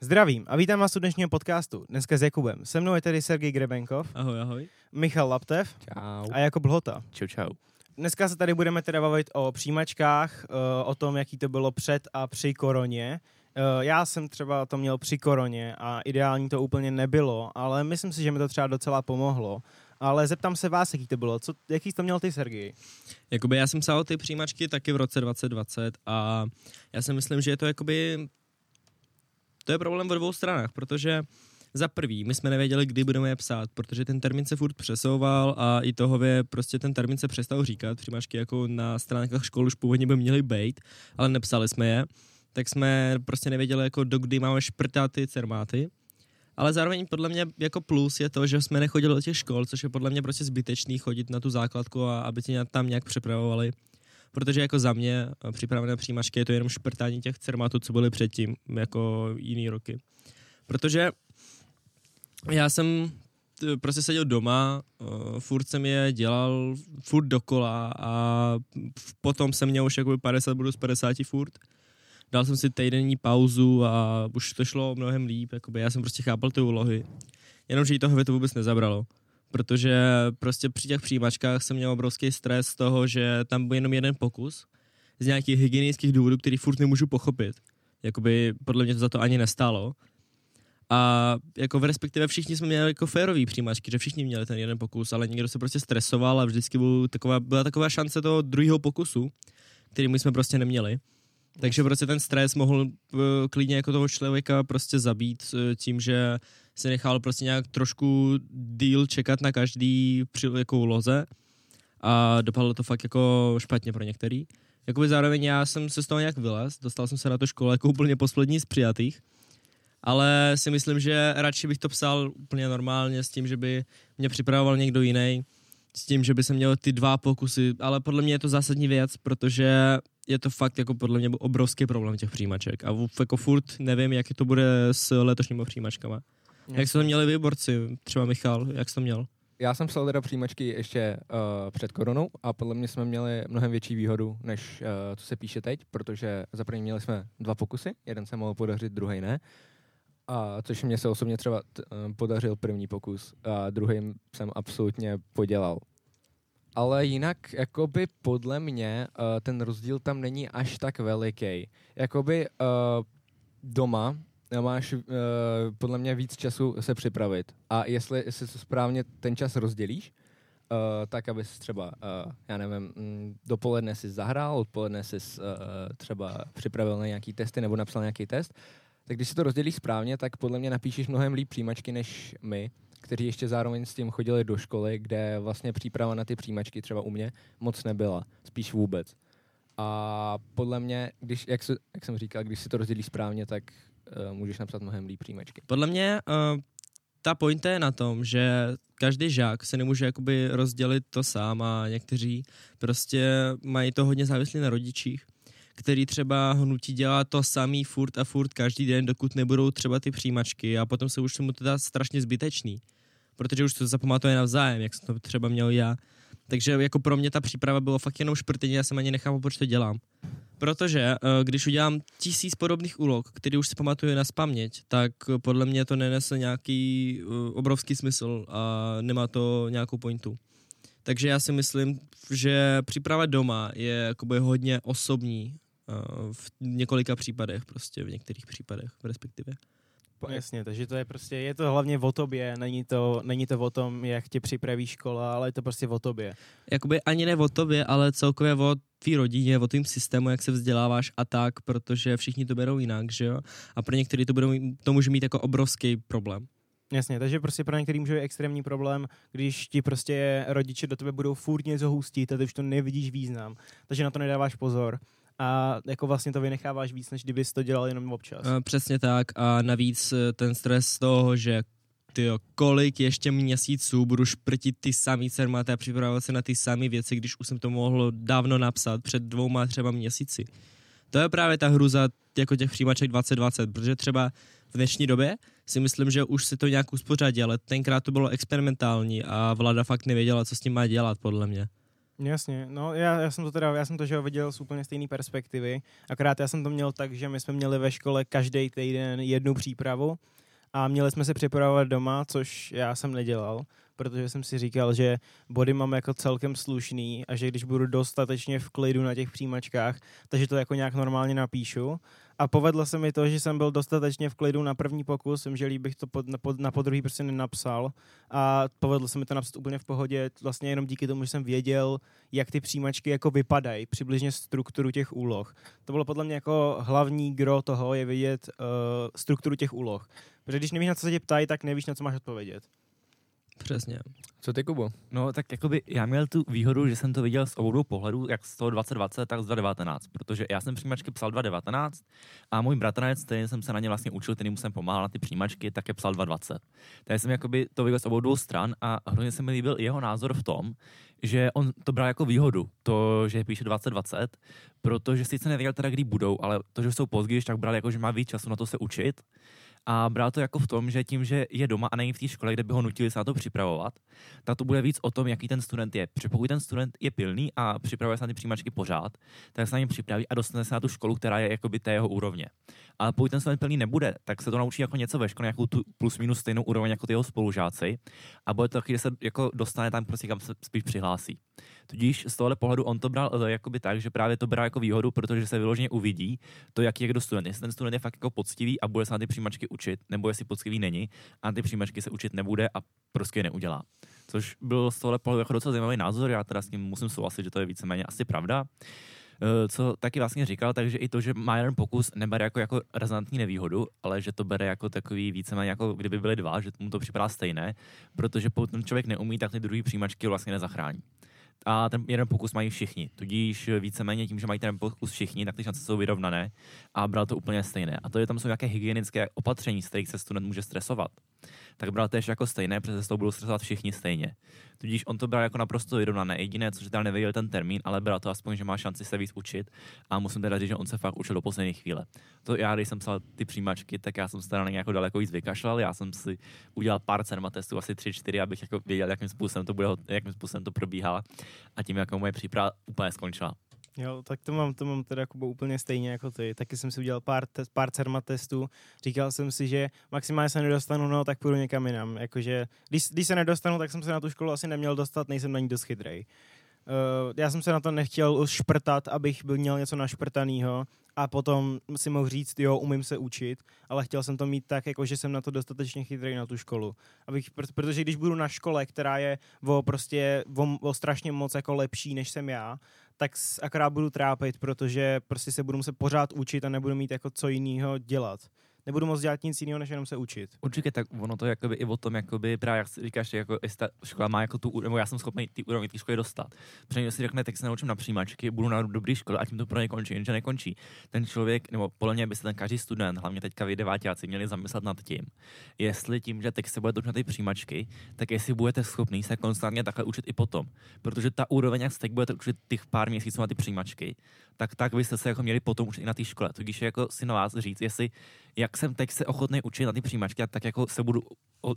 Zdravím a vítám vás u dnešního podcastu. Dneska s Jakubem. Se mnou je tedy Sergej Grebenkov, Ahoj, ahoj. Michal Laptev Čau. a Jakub Lhota. Čau, čau. Dneska se tady budeme teda bavit o přijímačkách, eh, o tom, jaký to bylo před a při koroně. Eh, Já jsem třeba to měl při koroně a ideální to úplně nebylo, ale myslím si, že mi to třeba docela pomohlo. Ale zeptám se vás, jaký to bylo. Co, jaký jsi to měl ty, Sergej? Jakoby já jsem psal ty přijímačky taky v roce 2020 a já si myslím, že je to jakoby... To je problém ve dvou stranách, protože za prvý, my jsme nevěděli, kdy budeme je psát, protože ten termín se furt přesouval a i tohově prostě ten termín se přestal říkat. Přijímačky jako na stránkách škol už původně by měly být, ale nepsali jsme je. Tak jsme prostě nevěděli, jako do kdy máme šprtat ty cermáty. Ale zároveň podle mě jako plus je to, že jsme nechodili do těch škol, což je podle mě prostě zbytečný chodit na tu základku a aby tě tam nějak připravovali. Protože jako za mě eh, připravené přijímačky je to jenom šprtání těch cermátů, co byly předtím, jako jiný roky. Protože já jsem prostě seděl doma, uh, furt jsem je dělal furt dokola a potom jsem měl už jakoby 50 budu z 50 furt. Dal jsem si týdenní pauzu a už to šlo mnohem líp, jakoby já jsem prostě chápal ty úlohy. Jenomže jí toho to vůbec nezabralo. Protože prostě při těch přijímačkách jsem měl obrovský stres z toho, že tam byl jenom jeden pokus z nějakých hygienických důvodů, který furt nemůžu pochopit. Jakoby podle mě to za to ani nestálo. A jako v respektive všichni jsme měli jako férový přijímačky, že všichni měli ten jeden pokus, ale někdo se prostě stresoval a vždycky byl taková, byla taková šance toho druhého pokusu, který my jsme prostě neměli. Takže prostě ten stres mohl uh, klidně jako toho člověka prostě zabít uh, tím, že se nechal prostě nějak trošku díl čekat na každý při, jako loze a dopadlo to fakt jako špatně pro některý. Jakoby zároveň já jsem se z toho nějak vylez, dostal jsem se na to školu jako úplně poslední z přijatých, ale si myslím, že radši bych to psal úplně normálně s tím, že by mě připravoval někdo jiný, s tím, že by se měl ty dva pokusy, ale podle mě je to zásadní věc, protože je to fakt jako podle mě obrovský problém těch přijímaček a jako furt nevím, jak to bude s letošními přijímačkama. Jak jste to měli vy, borci? Třeba Michal, jak jsi to měl? Já jsem psal teda přijímačky ještě uh, před koronou a podle mě jsme měli mnohem větší výhodu, než uh, co se píše teď, protože za první měli jsme dva pokusy, jeden se mohl podařit, druhý ne. A což mě se osobně třeba t, uh, podařil první pokus a druhý jsem absolutně podělal. Ale jinak, jakoby podle mě uh, ten rozdíl tam není až tak veliký. Jakoby uh, doma máš uh, podle mě víc času se připravit. A jestli, to správně ten čas rozdělíš, uh, tak abys třeba, uh, já nevím, mm, dopoledne si zahrál, odpoledne si uh, třeba připravil na nějaký testy nebo napsal nějaký test, tak když si to rozdělíš správně, tak podle mě napíšeš mnohem líp přijímačky než my, kteří ještě zároveň s tím chodili do školy, kde vlastně příprava na ty přijímačky třeba u mě moc nebyla, spíš vůbec. A podle mě, když, jak, se, jak jsem říkal, když si to rozdělíš správně, tak můžeš napsat mnohem líp přijímačky. Podle mě uh, ta pointa je na tom, že každý žák se nemůže jakoby rozdělit to sám a někteří prostě mají to hodně závislí na rodičích, který třeba ho nutí dělat to samý furt a furt každý den, dokud nebudou třeba ty přijímačky a potom se už mu to dá strašně zbytečný, protože už to zapamatuje navzájem, jak jsem to třeba měl já. Takže jako pro mě ta příprava bylo fakt jenom šprtení, já jsem ani nechápal, proč to dělám. Protože eh, když udělám tisíc podobných úlog, který už si pamatuju na spaměť, tak eh, podle mě to nenese nějaký uh, obrovský smysl a nemá to nějakou pointu. Takže já si myslím, že příprava doma je hodně osobní v několika případech, prostě v některých případech respektive. No, Jasně, takže to je prostě, je to hlavně o tobě, není to, není to o tom, jak tě připraví škola, ale je to prostě o tobě. Jakoby ani ne o tobě, ale celkově o tvý rodině, o tvým systému, jak se vzděláváš a tak, protože všichni to berou jinak, že jo? A pro některý to, budou, to může mít jako obrovský problém. Jasně, takže prostě pro některý může být extrémní problém, když ti prostě rodiče do tebe budou furt něco hustit a ty už to nevidíš význam, takže na to nedáváš pozor a jako vlastně to vynecháváš víc, než kdybys to dělal jenom občas. Uh, přesně tak a navíc eh, ten stres z toho, že tyjo, kolik ještě měsíců budu šprtit ty samý cermáty a připravovat se na ty samé věci, když už jsem to mohl dávno napsat před dvouma třeba měsíci. To je právě ta hruza jako těch přijímaček 2020, protože třeba v dnešní době si myslím, že už se to nějak uspořádí, ale tenkrát to bylo experimentální a vláda fakt nevěděla, co s tím má dělat, podle mě. Jasně, no já, já jsem to teda, já jsem to, že ho viděl z úplně stejné perspektivy, akorát já jsem to měl tak, že my jsme měli ve škole každý týden jednu přípravu a měli jsme se připravovat doma, což já jsem nedělal, protože jsem si říkal, že body mám jako celkem slušný a že když budu dostatečně v klidu na těch přijímačkách, takže to jako nějak normálně napíšu. A povedlo se mi to, že jsem byl dostatečně v klidu na první pokus, jsem, že líp bych to pod, na, pod, na podruhý prostě nenapsal a povedlo se mi to napsat úplně v pohodě, vlastně jenom díky tomu, že jsem věděl, jak ty přijímačky jako vypadají, přibližně strukturu těch úloh. To bylo podle mě jako hlavní gro toho, je vidět uh, strukturu těch úloh. Protože když nevíš, na co se tě ptají, tak nevíš, na co máš odpovědět. Přesně. Co ty, Kubo? No, tak jakoby já měl tu výhodu, že jsem to viděl z obou pohledů, jak z toho 2020, tak z 2019, protože já jsem přijímačky psal 2019 a můj bratranec, který jsem se na ně vlastně učil, který mu jsem pomáhal na ty přijímačky, tak je psal 2020. Takže jsem jakoby to viděl z obou dvou stran a hrozně se mi líbil jeho názor v tom, že on to bral jako výhodu, to, že píše 2020, protože sice nevěděl teda, kdy budou, ale to, že jsou později, tak bral jako, že má víc času na to se učit a bral to jako v tom, že tím, že je doma a není v té škole, kde by ho nutili se na to připravovat, tak to bude víc o tom, jaký ten student je. Protože pokud ten student je pilný a připravuje se na ty přijímačky pořád, tak se na ně připraví a dostane se na tu školu, která je jakoby té jeho úrovně. Ale pokud ten student pilný nebude, tak se to naučí jako něco ve škole, nějakou tu plus minus stejnou úroveň jako ty jeho spolužáci a bude to taky, že se jako dostane tam prostě kam se spíš přihlásí. Tudíž z tohohle pohledu on to bral uh, jakoby tak, že právě to bral jako výhodu, protože se vyloženě uvidí to, jaký je kdo student. Jestli ten student je fakt jako poctivý a bude se na ty přijímačky učit, nebo jestli poctivý není a ty přijímačky se učit nebude a prostě je neudělá. Což byl z tohohle pohledu jako docela zajímavý názor, já teda s ním musím souhlasit, že to je víceméně asi pravda. Uh, co taky vlastně říkal, takže i to, že má jeden pokus, nebere jako, jako razantní nevýhodu, ale že to bere jako takový víceméně jako kdyby byly dva, že mu to připadá stejné, protože pokud ten člověk neumí, tak ty druhý přijímačky vlastně nezachrání a ten jeden pokus mají všichni. Tudíž víceméně tím, že mají ten pokus všichni, tak ty šance jsou vyrovnané a bral to úplně stejné. A to je tam jsou nějaké hygienické opatření, z kterých se student může stresovat. Tak bral též jako stejné, protože se toho budou stresovat všichni stejně. Tudíž on to bral jako naprosto vyrovnané. Jediné, co že teda nevěděl ten termín, ale bral to aspoň, že má šanci se víc učit. A musím teda říct, že on se fakt učil do poslední chvíle. To já, když jsem psal ty přijímačky, tak já jsem se teda na nějakou daleko víc vykašlal. Já jsem si udělal pár cerma testů, asi tři, čtyři, abych jako věděl, jakým způsobem to bude, jakým způsobem to probíhá. A tím, jako moje příprava úplně skončila. Jo, tak to mám, to mám teda jako úplně stejně jako ty. Taky jsem si udělal pár, te- pár cerma testů. Říkal jsem si, že maximálně se nedostanu, no tak půjdu někam jinam. Jakože, když, když se nedostanu, tak jsem se na tu školu asi neměl dostat, nejsem na ní dost chytrej. Uh, já jsem se na to nechtěl šprtat, abych byl měl něco našprtanýho a potom si mohl říct, jo, umím se učit, ale chtěl jsem to mít tak, jako že jsem na to dostatečně chytrý na tu školu. Abych, protože když budu na škole, která je o prostě o, o strašně moc jako lepší, než jsem já, tak akorát budu trápit, protože prostě se budu muset pořád učit a nebudu mít jako co jiného dělat nebudu moc dělat nic jiného, než jenom se učit. Určitě, tak ono to jakoby i o tom, jakoby, právě jak říkáš, jako jestli ta škola má jako tu, nebo já jsem schopný ty úrovně té školy dostat. Protože si řekne, tak se naučím na přijímačky, budu na dobré škole a tím to pro ně končí, jenže nekončí. Ten člověk, nebo podle mě by se ten každý student, hlavně teďka vy devátáci, měli zamyslet nad tím, jestli tím, že teď se bude na ty přijímačky, tak jestli budete schopný se konstantně takhle učit i potom. Protože ta úroveň, jak se teď budete učit těch pár měsíců na ty přijímačky, tak tak byste se jako měli potom učit i na té škole. Tudíž jako si na vás říct, jestli jak jsem teď se ochotný učit na ty přijímačky, tak jako se budu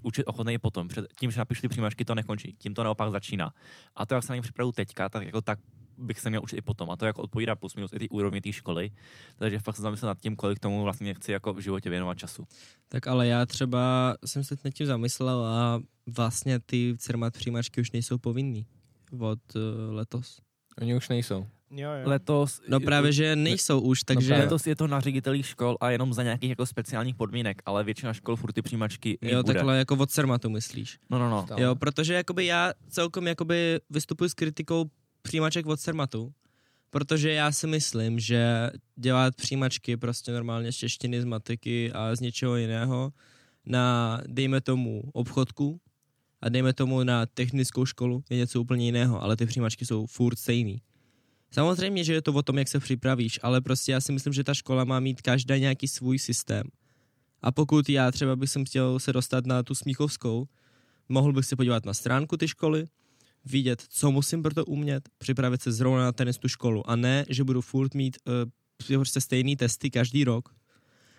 učit ochotný i potom. Před tím, že napíšu ty přijímačky, to nekončí. Tím to naopak začíná. A to, jak se na ně připravu teďka, tak jako tak bych se měl učit i potom. A to jako odpovídá plus minus i ty úrovně té školy. Takže fakt se zamyslet nad tím, kolik tomu vlastně chci jako v životě věnovat času. Tak ale já třeba jsem se nad tím zamyslel a vlastně ty cermat přijímačky už nejsou povinný od uh, letos. Oni už nejsou. Jo, jo. Letos... No právě, že nejsou už, takže... No letos je to na ředitelích škol a jenom za nějakých jako speciálních podmínek, ale většina škol furt ty přijímačky Jo, bude. takhle jako od Cermatu myslíš. No, no, no. Jo, protože jakoby já celkom jakoby vystupuji s kritikou přijímaček od Cermatu, protože já si myslím, že dělat přijímačky prostě normálně z češtiny, z matiky a z něčeho jiného na, dejme tomu, obchodku a dejme tomu na technickou školu je něco úplně jiného, ale ty přijímačky jsou furt stejný. Samozřejmě, že je to o tom, jak se připravíš, ale prostě já si myslím, že ta škola má mít každá nějaký svůj systém. A pokud já třeba bych sem chtěl se dostat na tu smíchovskou, mohl bych se podívat na stránku ty školy, vidět, co musím pro to umět, připravit se zrovna na tenis tu školu a ne, že budu furt mít uh, prostě stejný testy každý rok,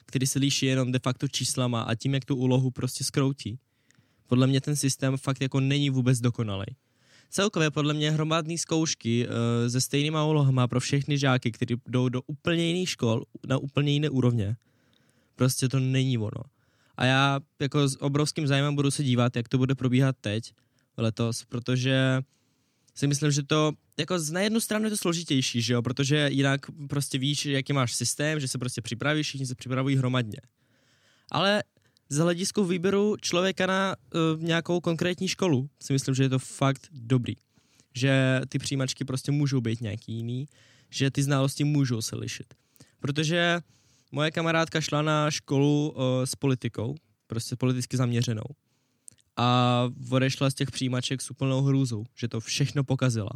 který se líší jenom de facto číslama a tím, jak tu úlohu prostě skroutí. Podle mě ten systém fakt jako není vůbec dokonalý. Celkově podle mě hromadné zkoušky uh, se stejnýma úlohama pro všechny žáky, kteří jdou do úplně jiných škol, na úplně jiné úrovně, prostě to není ono. A já jako s obrovským zájmem budu se dívat, jak to bude probíhat teď, letos, protože si myslím, že to jako na jednu stranu je to složitější, že jo, protože jinak prostě víš, jaký máš systém, že se prostě připravíš, všichni se připravují hromadně. Ale z hlediska výběru člověka na uh, nějakou konkrétní školu si myslím, že je to fakt dobrý. Že ty přijímačky prostě můžou být nějaký jiný, že ty znalosti můžou se lišit. Protože moje kamarádka šla na školu uh, s politikou, prostě politicky zaměřenou. A odešla z těch přijímaček s úplnou hrůzou, že to všechno pokazila.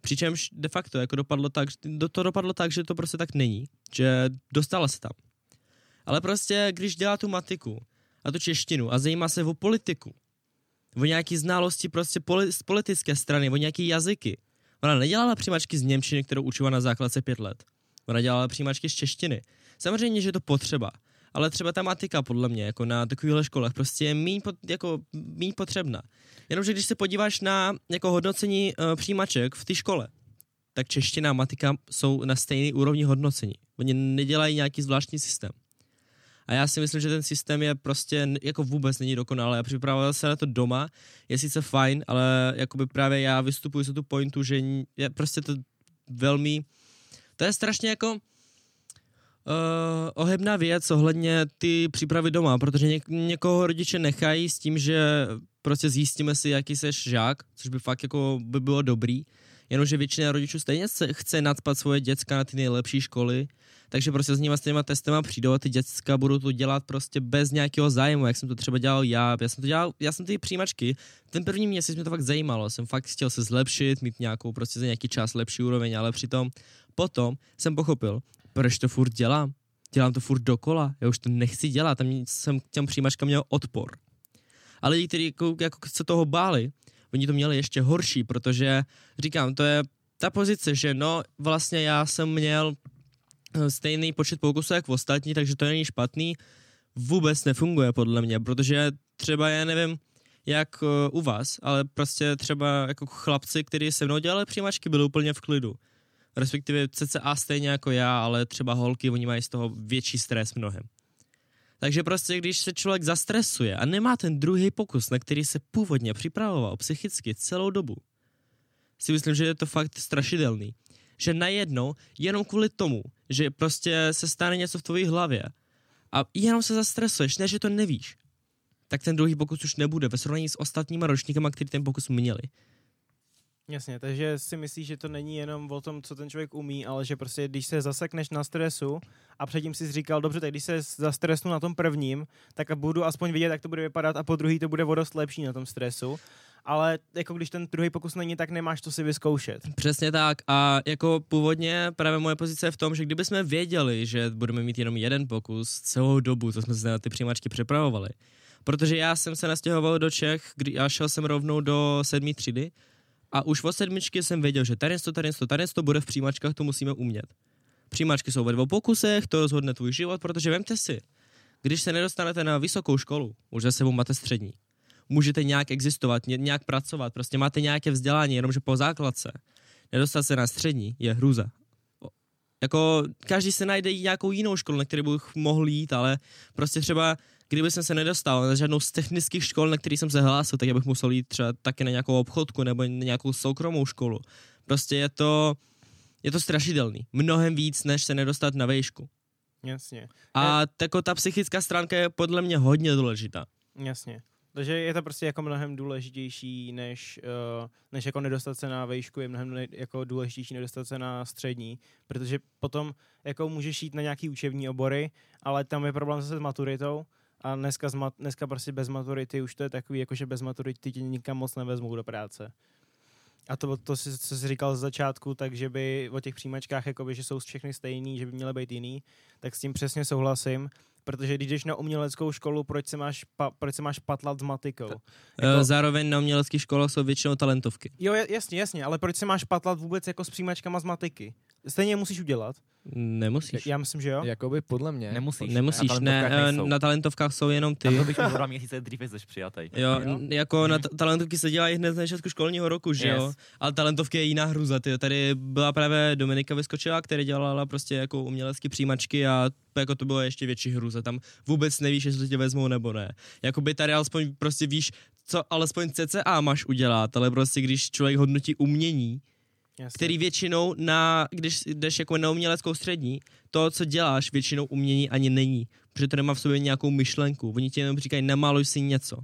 Přičemž de facto jako dopadlo tak, to dopadlo tak, že to prostě tak není, že dostala se tam. Ale prostě, když dělá tu matiku a tu češtinu a zajímá se o politiku, o nějaký znalosti prostě poli, z politické strany, o nějaký jazyky. Ona nedělala přijímačky z Němčiny, kterou učila na základce pět let. Ona dělala přijímačky z češtiny. Samozřejmě, že je to potřeba, ale třeba ta matika podle mě jako na takovýchhle školách prostě je méně pot, jako, potřebná. Jenomže když se podíváš na jako hodnocení uh, přijímaček v té škole, tak čeština a matika jsou na stejné úrovni hodnocení. Oni nedělají nějaký zvláštní systém. A já si myslím, že ten systém je prostě jako vůbec není dokonalý. A připravoval se na to doma, je sice fajn, ale jakoby právě já vystupuji z tu pointu, že je prostě to velmi, to je strašně jako, uh, ohebná věc ohledně ty přípravy doma, protože něk- někoho rodiče nechají s tím, že prostě zjistíme si, jaký seš žák, což by fakt jako by bylo dobrý, jenomže většina rodičů stejně chce nadspat svoje děcka na ty nejlepší školy, takže prostě s nimi s těma testama přijdou a ty děcka budou to dělat prostě bez nějakého zájmu, jak jsem to třeba dělal já. Já jsem to dělal, já jsem ty přijímačky, ten první měsíc mě to fakt zajímalo, jsem fakt chtěl se zlepšit, mít nějakou prostě za nějaký čas lepší úroveň, ale přitom potom jsem pochopil, proč to furt dělám? Dělám to furt dokola, já už to nechci dělat, tam jsem k těm přijímačkám měl odpor. Ale lidi, kteří jako, jako se toho báli, oni to měli ještě horší, protože říkám, to je ta pozice, že no vlastně já jsem měl eh, stejný počet pokusů jak v ostatní, takže to není špatný, vůbec nefunguje podle mě, protože třeba já nevím, jak uh, u vás, ale prostě třeba jako chlapci, kteří se mnou dělali přijímačky, byli úplně v klidu respektive CCA stejně jako já, ale třeba holky, oni mají z toho větší stres mnohem. Takže prostě, když se člověk zastresuje a nemá ten druhý pokus, na který se původně připravoval psychicky celou dobu, si myslím, že je to fakt strašidelný. Že najednou, jenom kvůli tomu, že prostě se stane něco v tvojí hlavě a jenom se zastresuješ, ne, že to nevíš, tak ten druhý pokus už nebude ve srovnání s ostatníma ročníkama, který ten pokus měli. Jasně, takže si myslíš, že to není jenom o tom, co ten člověk umí, ale že prostě když se zasekneš na stresu a předtím si říkal, dobře, tak když se zastresnu na tom prvním, tak budu aspoň vidět, jak to bude vypadat a po druhý to bude vodost lepší na tom stresu. Ale jako když ten druhý pokus není, tak nemáš to si vyzkoušet. Přesně tak. A jako původně právě moje pozice je v tom, že kdyby jsme věděli, že budeme mít jenom jeden pokus celou dobu, co jsme se na ty přijímačky připravovali, protože já jsem se nastěhoval do Čech, kdy já šel jsem rovnou do sedmý třídy, a už od sedmičky jsem věděl, že tady to, tady to, tady to bude v přijímačkách, to musíme umět. Přijímačky jsou ve dvou pokusech, to rozhodne tvůj život, protože vemte si, když se nedostanete na vysokou školu, už za sebou máte střední, můžete nějak existovat, nějak pracovat, prostě máte nějaké vzdělání, jenomže po základce. Nedostat se na střední je hrůza. Jako každý se najde nějakou jinou školu, na který bych mohl jít, ale prostě třeba kdyby jsem se nedostal na žádnou z technických škol, na který jsem se hlásil, tak bych musel jít třeba taky na nějakou obchodku nebo na nějakou soukromou školu. Prostě je to, je to strašidelný. Mnohem víc, než se nedostat na vejšku. Jasně. A jako ta psychická stránka je podle mě hodně důležitá. Jasně. Takže je to prostě jako mnohem důležitější, než, uh, než jako nedostat se na vejšku, je mnohem ne, jako důležitější nedostat se na střední, protože potom jako můžeš jít na nějaký učební obory, ale tam je problém zase s maturitou, a dneska, z mat, dneska prostě bez maturity už to je takový, jako že bez maturity tě nikam moc nevezmou do práce. A to, to si, co jsi říkal z začátku, takže by o těch přijímačkách, jakoby, že jsou všechny stejný, že by měly být jiný, tak s tím přesně souhlasím, protože když jdeš na uměleckou školu, proč se máš, pa, proč se máš patlat s matikou? Jako... Zároveň na uměleckých školách jsou většinou talentovky. Jo, jasně, jasně, ale proč se máš patlat vůbec jako s přijímačkama z matiky? Stejně je musíš udělat. Nemusíš. Já myslím, že jo. Jakoby podle mě. Nemusíš. Nemusíš, Na ne, talentovkách nejsou. na talentovkách jsou jenom ty. Tam to bych měl dva měsíce dřív, než přijatý. Jo, Jo? jako na ta- talentovky se dělají hned na začátku školního roku, že jo? Yes. Ale talentovky je jiná hruza, ty. Tady byla právě Dominika Vyskočila, která dělala prostě jako umělecké přijímačky a jako to bylo ještě větší hruza. Tam vůbec nevíš, jestli tě vezmou nebo ne. Jakoby tady alespoň prostě víš, co alespoň CCA máš udělat, ale prostě když člověk hodnotí umění, Jasně. který většinou na, když jdeš jako na uměleckou střední, to, co děláš, většinou umění ani není, protože to nemá v sobě nějakou myšlenku. Oni ti jenom říkají, namaluj si něco.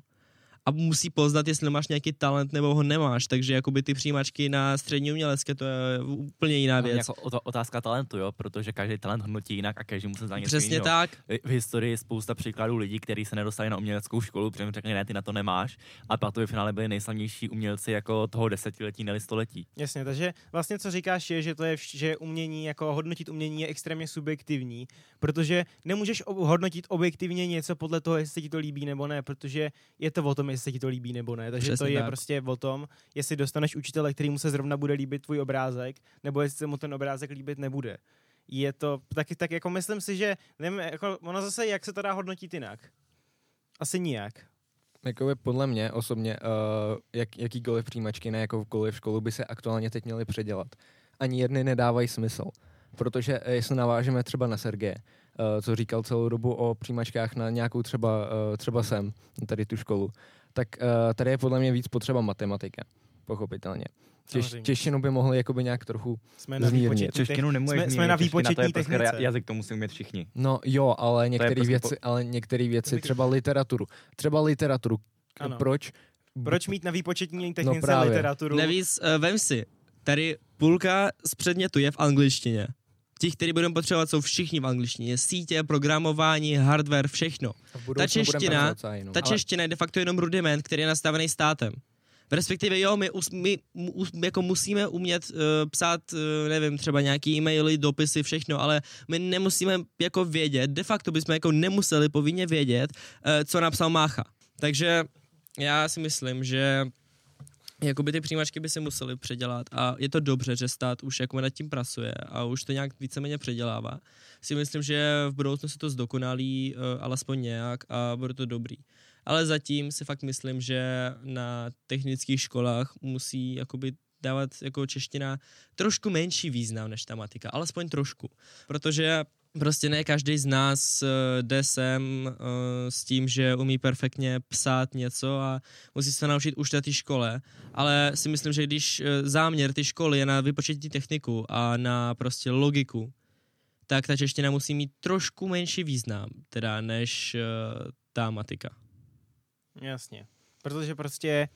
A musí poznat, jestli máš nějaký talent nebo ho nemáš, takže jakoby ty přijímačky na střední umělecké, to je úplně jiná věc. Jako otázka talentu, jo, protože každý talent hodnotí jinak a každý musí za něco Přesně jinýho. tak. V historii je spousta příkladů lidí, kteří se nedostali na uměleckou školu, protože jim řekli, ne, ty na to nemáš. A pak to ve finále byli nejslavnější umělci jako toho desetiletí, ne století. Jasně, takže vlastně co říkáš je, že to je, vš- že umění, jako hodnotit umění je extrémně subjektivní, protože nemůžeš ob- hodnotit objektivně něco podle toho, jestli se ti to líbí nebo ne, protože je to o tom, jestli se ti to líbí nebo ne. Takže Přesně to je tak. prostě o tom, jestli dostaneš učitele, kterýmu se zrovna bude líbit tvůj obrázek, nebo jestli se mu ten obrázek líbit nebude. Je to taky tak jako myslím si, že nevím, jako ono zase, jak se to dá hodnotit jinak? Asi nijak. Jakoby podle mě osobně, uh, jak, jakýkoliv přijímačky na jakoukoliv školu by se aktuálně teď měly předělat. Ani jedny nedávají smysl. Protože eh, jestli navážeme třeba na Sergeje, uh, co říkal celou dobu o přijímačkách na nějakou třeba, uh, třeba sem, tady tu školu, tak uh, tady je podle mě víc potřeba matematika, pochopitelně. Češ, Samozřejmě. češtinu by mohli jakoby nějak trochu Jsme na Zmírnit. Češtinu nemůžeš jsme- jsme na čeština, to je výpočetní prostě technice. jazyk, to musí umět všichni. No jo, ale některé prostě věci, po- ale některé věci, bych- třeba literaturu. Třeba literaturu. Ano. Proč? Proč mít na výpočetní technice právě. literaturu? Navíc, uh, vem si, tady půlka z předmětu je v angličtině. Ti, kteří budeme potřebovat, jsou všichni v angličtině. Sítě, programování, hardware, všechno. V budeme čeština-. Ta čeština je de facto jenom rudiment, který je nastavený státem. Respektive jo, my, us, my us, jako musíme umět uh, psát, uh, nevím, třeba nějaký e-maily, dopisy, všechno, ale my nemusíme jako vědět, de facto bychom jako nemuseli povinně vědět, uh, co napsal Mácha. Takže já si myslím, že jakoby ty přijímačky by se musely předělat a je to dobře, že stát už jako nad tím pracuje a už to nějak víceméně předělává. Si myslím, že v budoucnu se to zdokonalí uh, alespoň nějak a bude to dobrý. Ale zatím si fakt myslím, že na technických školách musí jakoby dávat jako čeština trošku menší význam než ta matika, alespoň trošku. Protože prostě ne každý z nás uh, jde sem uh, s tím, že umí perfektně psát něco a musí se naučit už na té škole, ale si myslím, že když uh, záměr ty školy je na vypočetní techniku a na prostě logiku, tak ta čeština musí mít trošku menší význam, teda než ta matika. Jasně. Protože prostě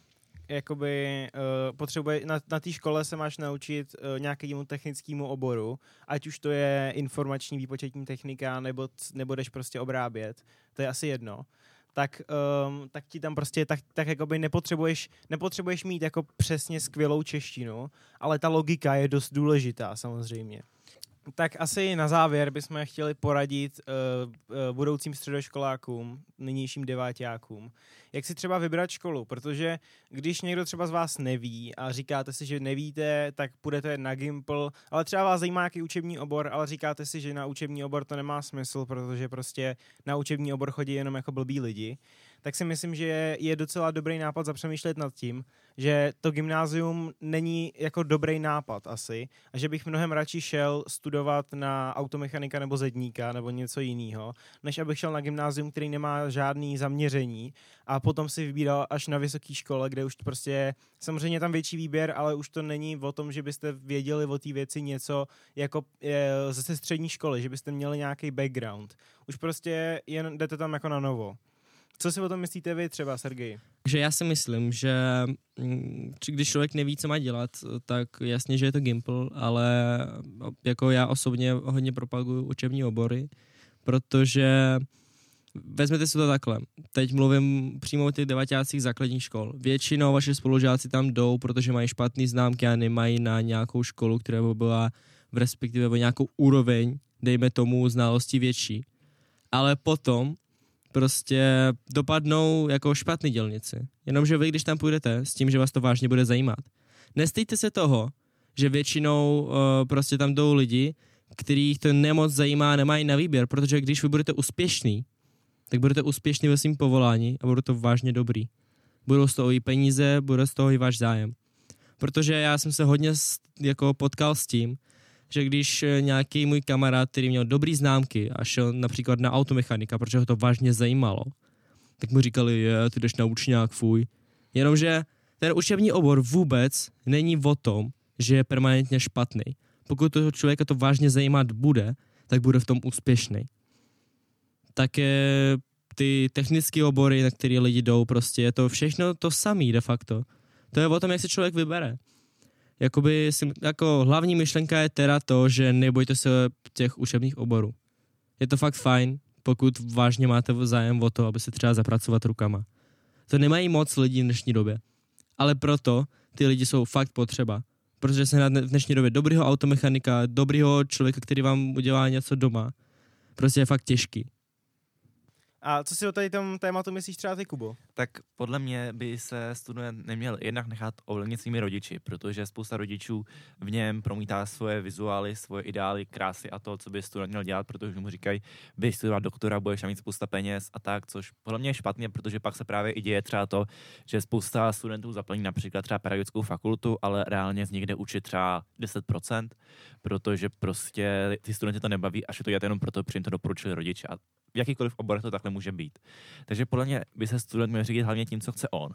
jakoby uh, potřebuje, na, na té škole se máš naučit uh, nějakému technickému oboru, ať už to je informační výpočetní technika, nebo, nebo jdeš prostě obrábět, to je asi jedno, tak, um, tak ti tam prostě, tak, tak jakoby nepotřebuješ, nepotřebuješ mít jako přesně skvělou češtinu, ale ta logika je dost důležitá samozřejmě. Tak asi na závěr bychom chtěli poradit uh, uh, budoucím středoškolákům, nynějším deváťákům, jak si třeba vybrat školu, protože když někdo třeba z vás neví a říkáte si, že nevíte, tak půjdete na Gimple, ale třeba vás zajímá jaký učební obor, ale říkáte si, že na učební obor to nemá smysl, protože prostě na učební obor chodí jenom jako blbí lidi, tak si myslím, že je, docela dobrý nápad zapřemýšlet nad tím, že to gymnázium není jako dobrý nápad asi a že bych mnohem radši šel studovat na automechanika nebo zedníka nebo něco jiného, než abych šel na gymnázium, který nemá žádný zaměření a potom si vybíral až na vysoké škole, kde už prostě samozřejmě tam větší výběr, ale už to není o tom, že byste věděli o té věci něco jako je, ze střední školy, že byste měli nějaký background. Už prostě jen jdete tam jako na novo. Co si o tom myslíte vy třeba, Sergej? Takže já si myslím, že mm, když člověk neví, co má dělat, tak jasně, že je to Gimple, ale jako já osobně hodně propaguju učební obory, protože vezměte si to takhle. Teď mluvím přímo o těch devatácích základních škol. Většinou vaši spolužáci tam jdou, protože mají špatné známky a nemají na nějakou školu, která by byla v respektive o nějakou úroveň, dejme tomu, znalosti větší. Ale potom prostě dopadnou jako špatný dělnici. Jenomže vy, když tam půjdete s tím, že vás to vážně bude zajímat, nestejte se toho, že většinou uh, prostě tam jdou lidi, kterých to nemoc zajímá, nemají na výběr, protože když vy budete úspěšný, tak budete úspěšný ve svém povolání a budou to vážně dobrý. Budou z toho i peníze, bude z toho i váš zájem. Protože já jsem se hodně jako potkal s tím, že když eh, nějaký můj kamarád, který měl dobrý známky a šel například na automechanika, protože ho to vážně zajímalo, tak mu říkali, je, ty jdeš na učňák, fuj. Jenomže ten učební obor vůbec není o tom, že je permanentně špatný. Pokud toho člověka to vážně zajímat bude, tak bude v tom úspěšný. Také ty technické obory, na které lidi jdou, prostě je to všechno to samé de facto. To je o tom, jak se člověk vybere. Jakoby, jako hlavní myšlenka je teda to, že nebojte se těch učebních oborů. Je to fakt fajn, pokud vážně máte zájem o to, aby se třeba zapracovat rukama. To nemají moc lidí v dnešní době. Ale proto ty lidi jsou fakt potřeba. Protože se na v dnešní době dobrýho automechanika, dobrýho člověka, který vám udělá něco doma, prostě je fakt těžký. A co si o tady tom tématu myslíš třeba ty, Kubo? Tak podle mě by se student neměl jednak nechat ovlivnit svými rodiči, protože spousta rodičů v něm promítá svoje vizuály, svoje ideály, krásy a to, co by student měl dělat, protože mu říkají, běž studovat doktora, budeš mít spousta peněz a tak, což podle mě je špatně, protože pak se právě i děje třeba to, že spousta studentů zaplní například třeba pedagogickou fakultu, ale reálně z někde učit třeba 10%, protože prostě ty studenty to nebaví, až je to dělat jenom proto, protože jim to doporučili rodiče. A v jakýkoliv oborech to takhle může být. Takže podle mě by se student měl řídit hlavně tím, co chce on.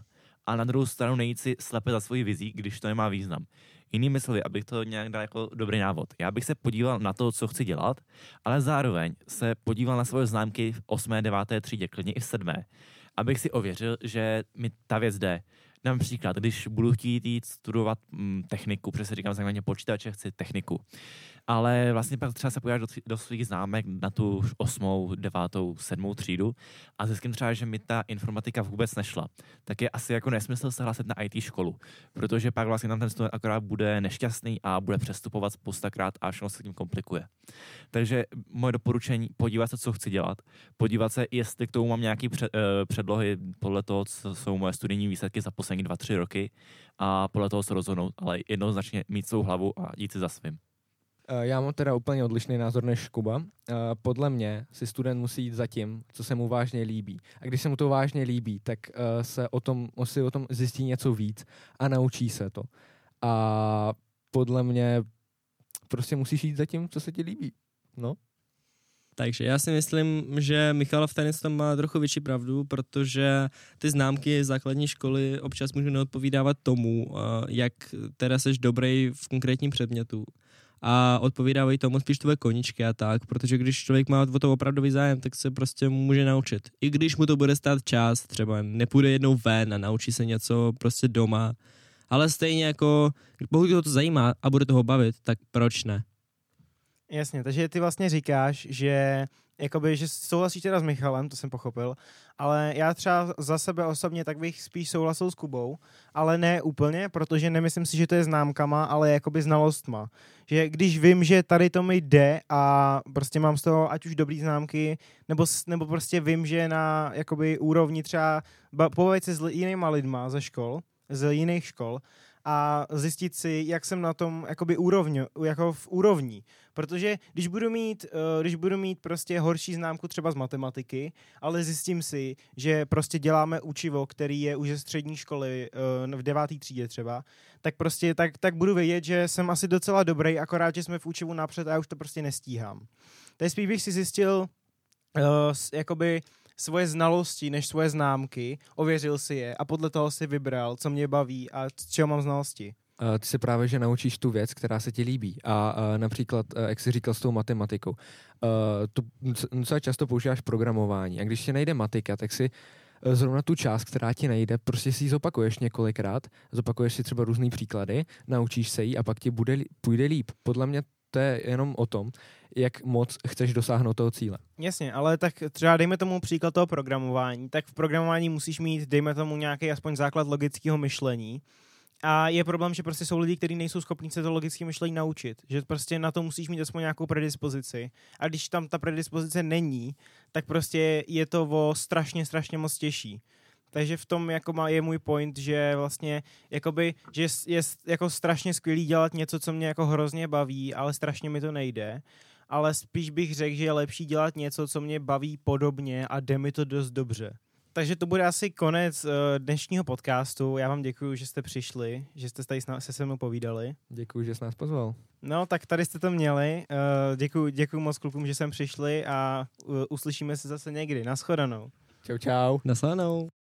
A na druhou stranu nejít si slepě za svoji vizí, když to nemá význam. Jinými slovy, abych to nějak dal jako dobrý návod. Já bych se podíval na to, co chci dělat, ale zároveň se podíval na svoje známky v 8., 9. třídě, klidně i v 7. Abych si ověřil, že mi ta věc jde. Například, když budu chtít jít studovat mm, techniku, protože říkám základně počítače, chci techniku. Ale vlastně pak třeba se podíváš do, do svých známek na tu osmou, devátou, sedmou třídu a zjistím třeba, že mi ta informatika vůbec nešla. Tak je asi jako nesmysl se hlásit na IT školu, protože pak vlastně tam ten student akorát bude nešťastný a bude přestupovat spoustakrát a všechno se tím komplikuje. Takže moje doporučení, podívat se, co chci dělat, podívat se, jestli k tomu mám nějaké před, uh, předlohy podle toho, co jsou moje studijní výsledky za poslední dva, tři roky a podle toho se rozhodnout, ale jednoznačně mít svou hlavu a jít si za svým. Eh, Já mám teda úplně odlišný názor než Kuba. Eh, Podle mě si student musí jít za tím, co se mu vážně líbí. A když se mu to vážně líbí, tak eh, se o tom, si o tom zjistí něco víc a naučí se to. A podle mě prostě musíš jít za tím, co se ti líbí. No. Takže já si myslím, že Michalov tady tom má trochu větší pravdu, protože ty známky základní školy občas můžou neodpovídávat tomu, eh, jak teda seš dobrý v konkrétním předmětu. A odpovídávají tomu spíš tvoje koničky a tak, protože když člověk má o to opravdový zájem, tak se prostě může naučit. I když mu to bude stát čas, třeba nepůjde jednou ven a naučí se něco prostě doma, ale stejně jako, pokud ho to zajímá a bude toho bavit, tak proč ne? Jasně, takže ty vlastně říkáš, že jakoby, že souhlasíš teda s Michalem, to jsem pochopil, ale já třeba za sebe osobně tak bych spíš souhlasil s Kubou, ale ne úplně, protože nemyslím si, že to je známkama, ale jakoby znalostma. Že když vím, že tady to mi jde a prostě mám z toho ať už dobrý známky, nebo, nebo prostě vím, že na jakoby úrovni třeba ba- pobavit se s jinýma lidma ze škol, z jiných škol a zjistit si, jak jsem na tom jakoby úrovni, jako v úrovní. Protože když budu mít, eh, když budu mít prostě horší známku třeba z matematiky, ale zjistím si, že prostě děláme učivo, který je už ze střední školy eh, v devátý třídě třeba, tak prostě tak, tak budu vědět, že jsem asi docela dobrý, akorát, že jsme v učivu napřed a já už to prostě nestíhám. Takže spíš bych si zjistil uh, jakoby svoje znalosti než svoje známky, ověřil si je a podle toho si vybral, co mě baví a z čeho mám znalosti. Uh, ty se právě, že naučíš tu věc, která se ti líbí. A uh, například, uh, jak jsi říkal s tou matematikou, tu doc- docela často používáš programování. A když ti nejde matika, tak si zrovna tu část, která ti nejde, prostě si ji zopakuješ několikrát, zopakuješ si třeba různý příklady, naučíš se jí a pak ti bude, půjde líp. Podle mě to je jenom o tom, jak moc chceš dosáhnout toho cíle. Jasně, ale tak třeba dejme tomu příklad toho programování, tak v programování musíš mít, dejme tomu nějaký aspoň základ logického myšlení. A je problém, že prostě jsou lidi, kteří nejsou schopni se to logické myšlení naučit. Že prostě na to musíš mít aspoň nějakou predispozici. A když tam ta predispozice není, tak prostě je to o strašně, strašně moc těžší. Takže v tom jako má, je můj point, že vlastně jakoby, že je, je jako strašně skvělý dělat něco, co mě jako hrozně baví, ale strašně mi to nejde. Ale spíš bych řekl, že je lepší dělat něco, co mě baví podobně a jde mi to dost dobře. Takže to bude asi konec uh, dnešního podcastu. Já vám děkuji, že jste přišli, že jste tady se se mnou povídali. Děkuji, že jsi nás pozval. No, tak tady jste to měli. Uh, děkuji, děkuji moc klukům, že jsem přišli a uh, uslyšíme se zase někdy. Naschledanou. Čau, čau. Naslanou.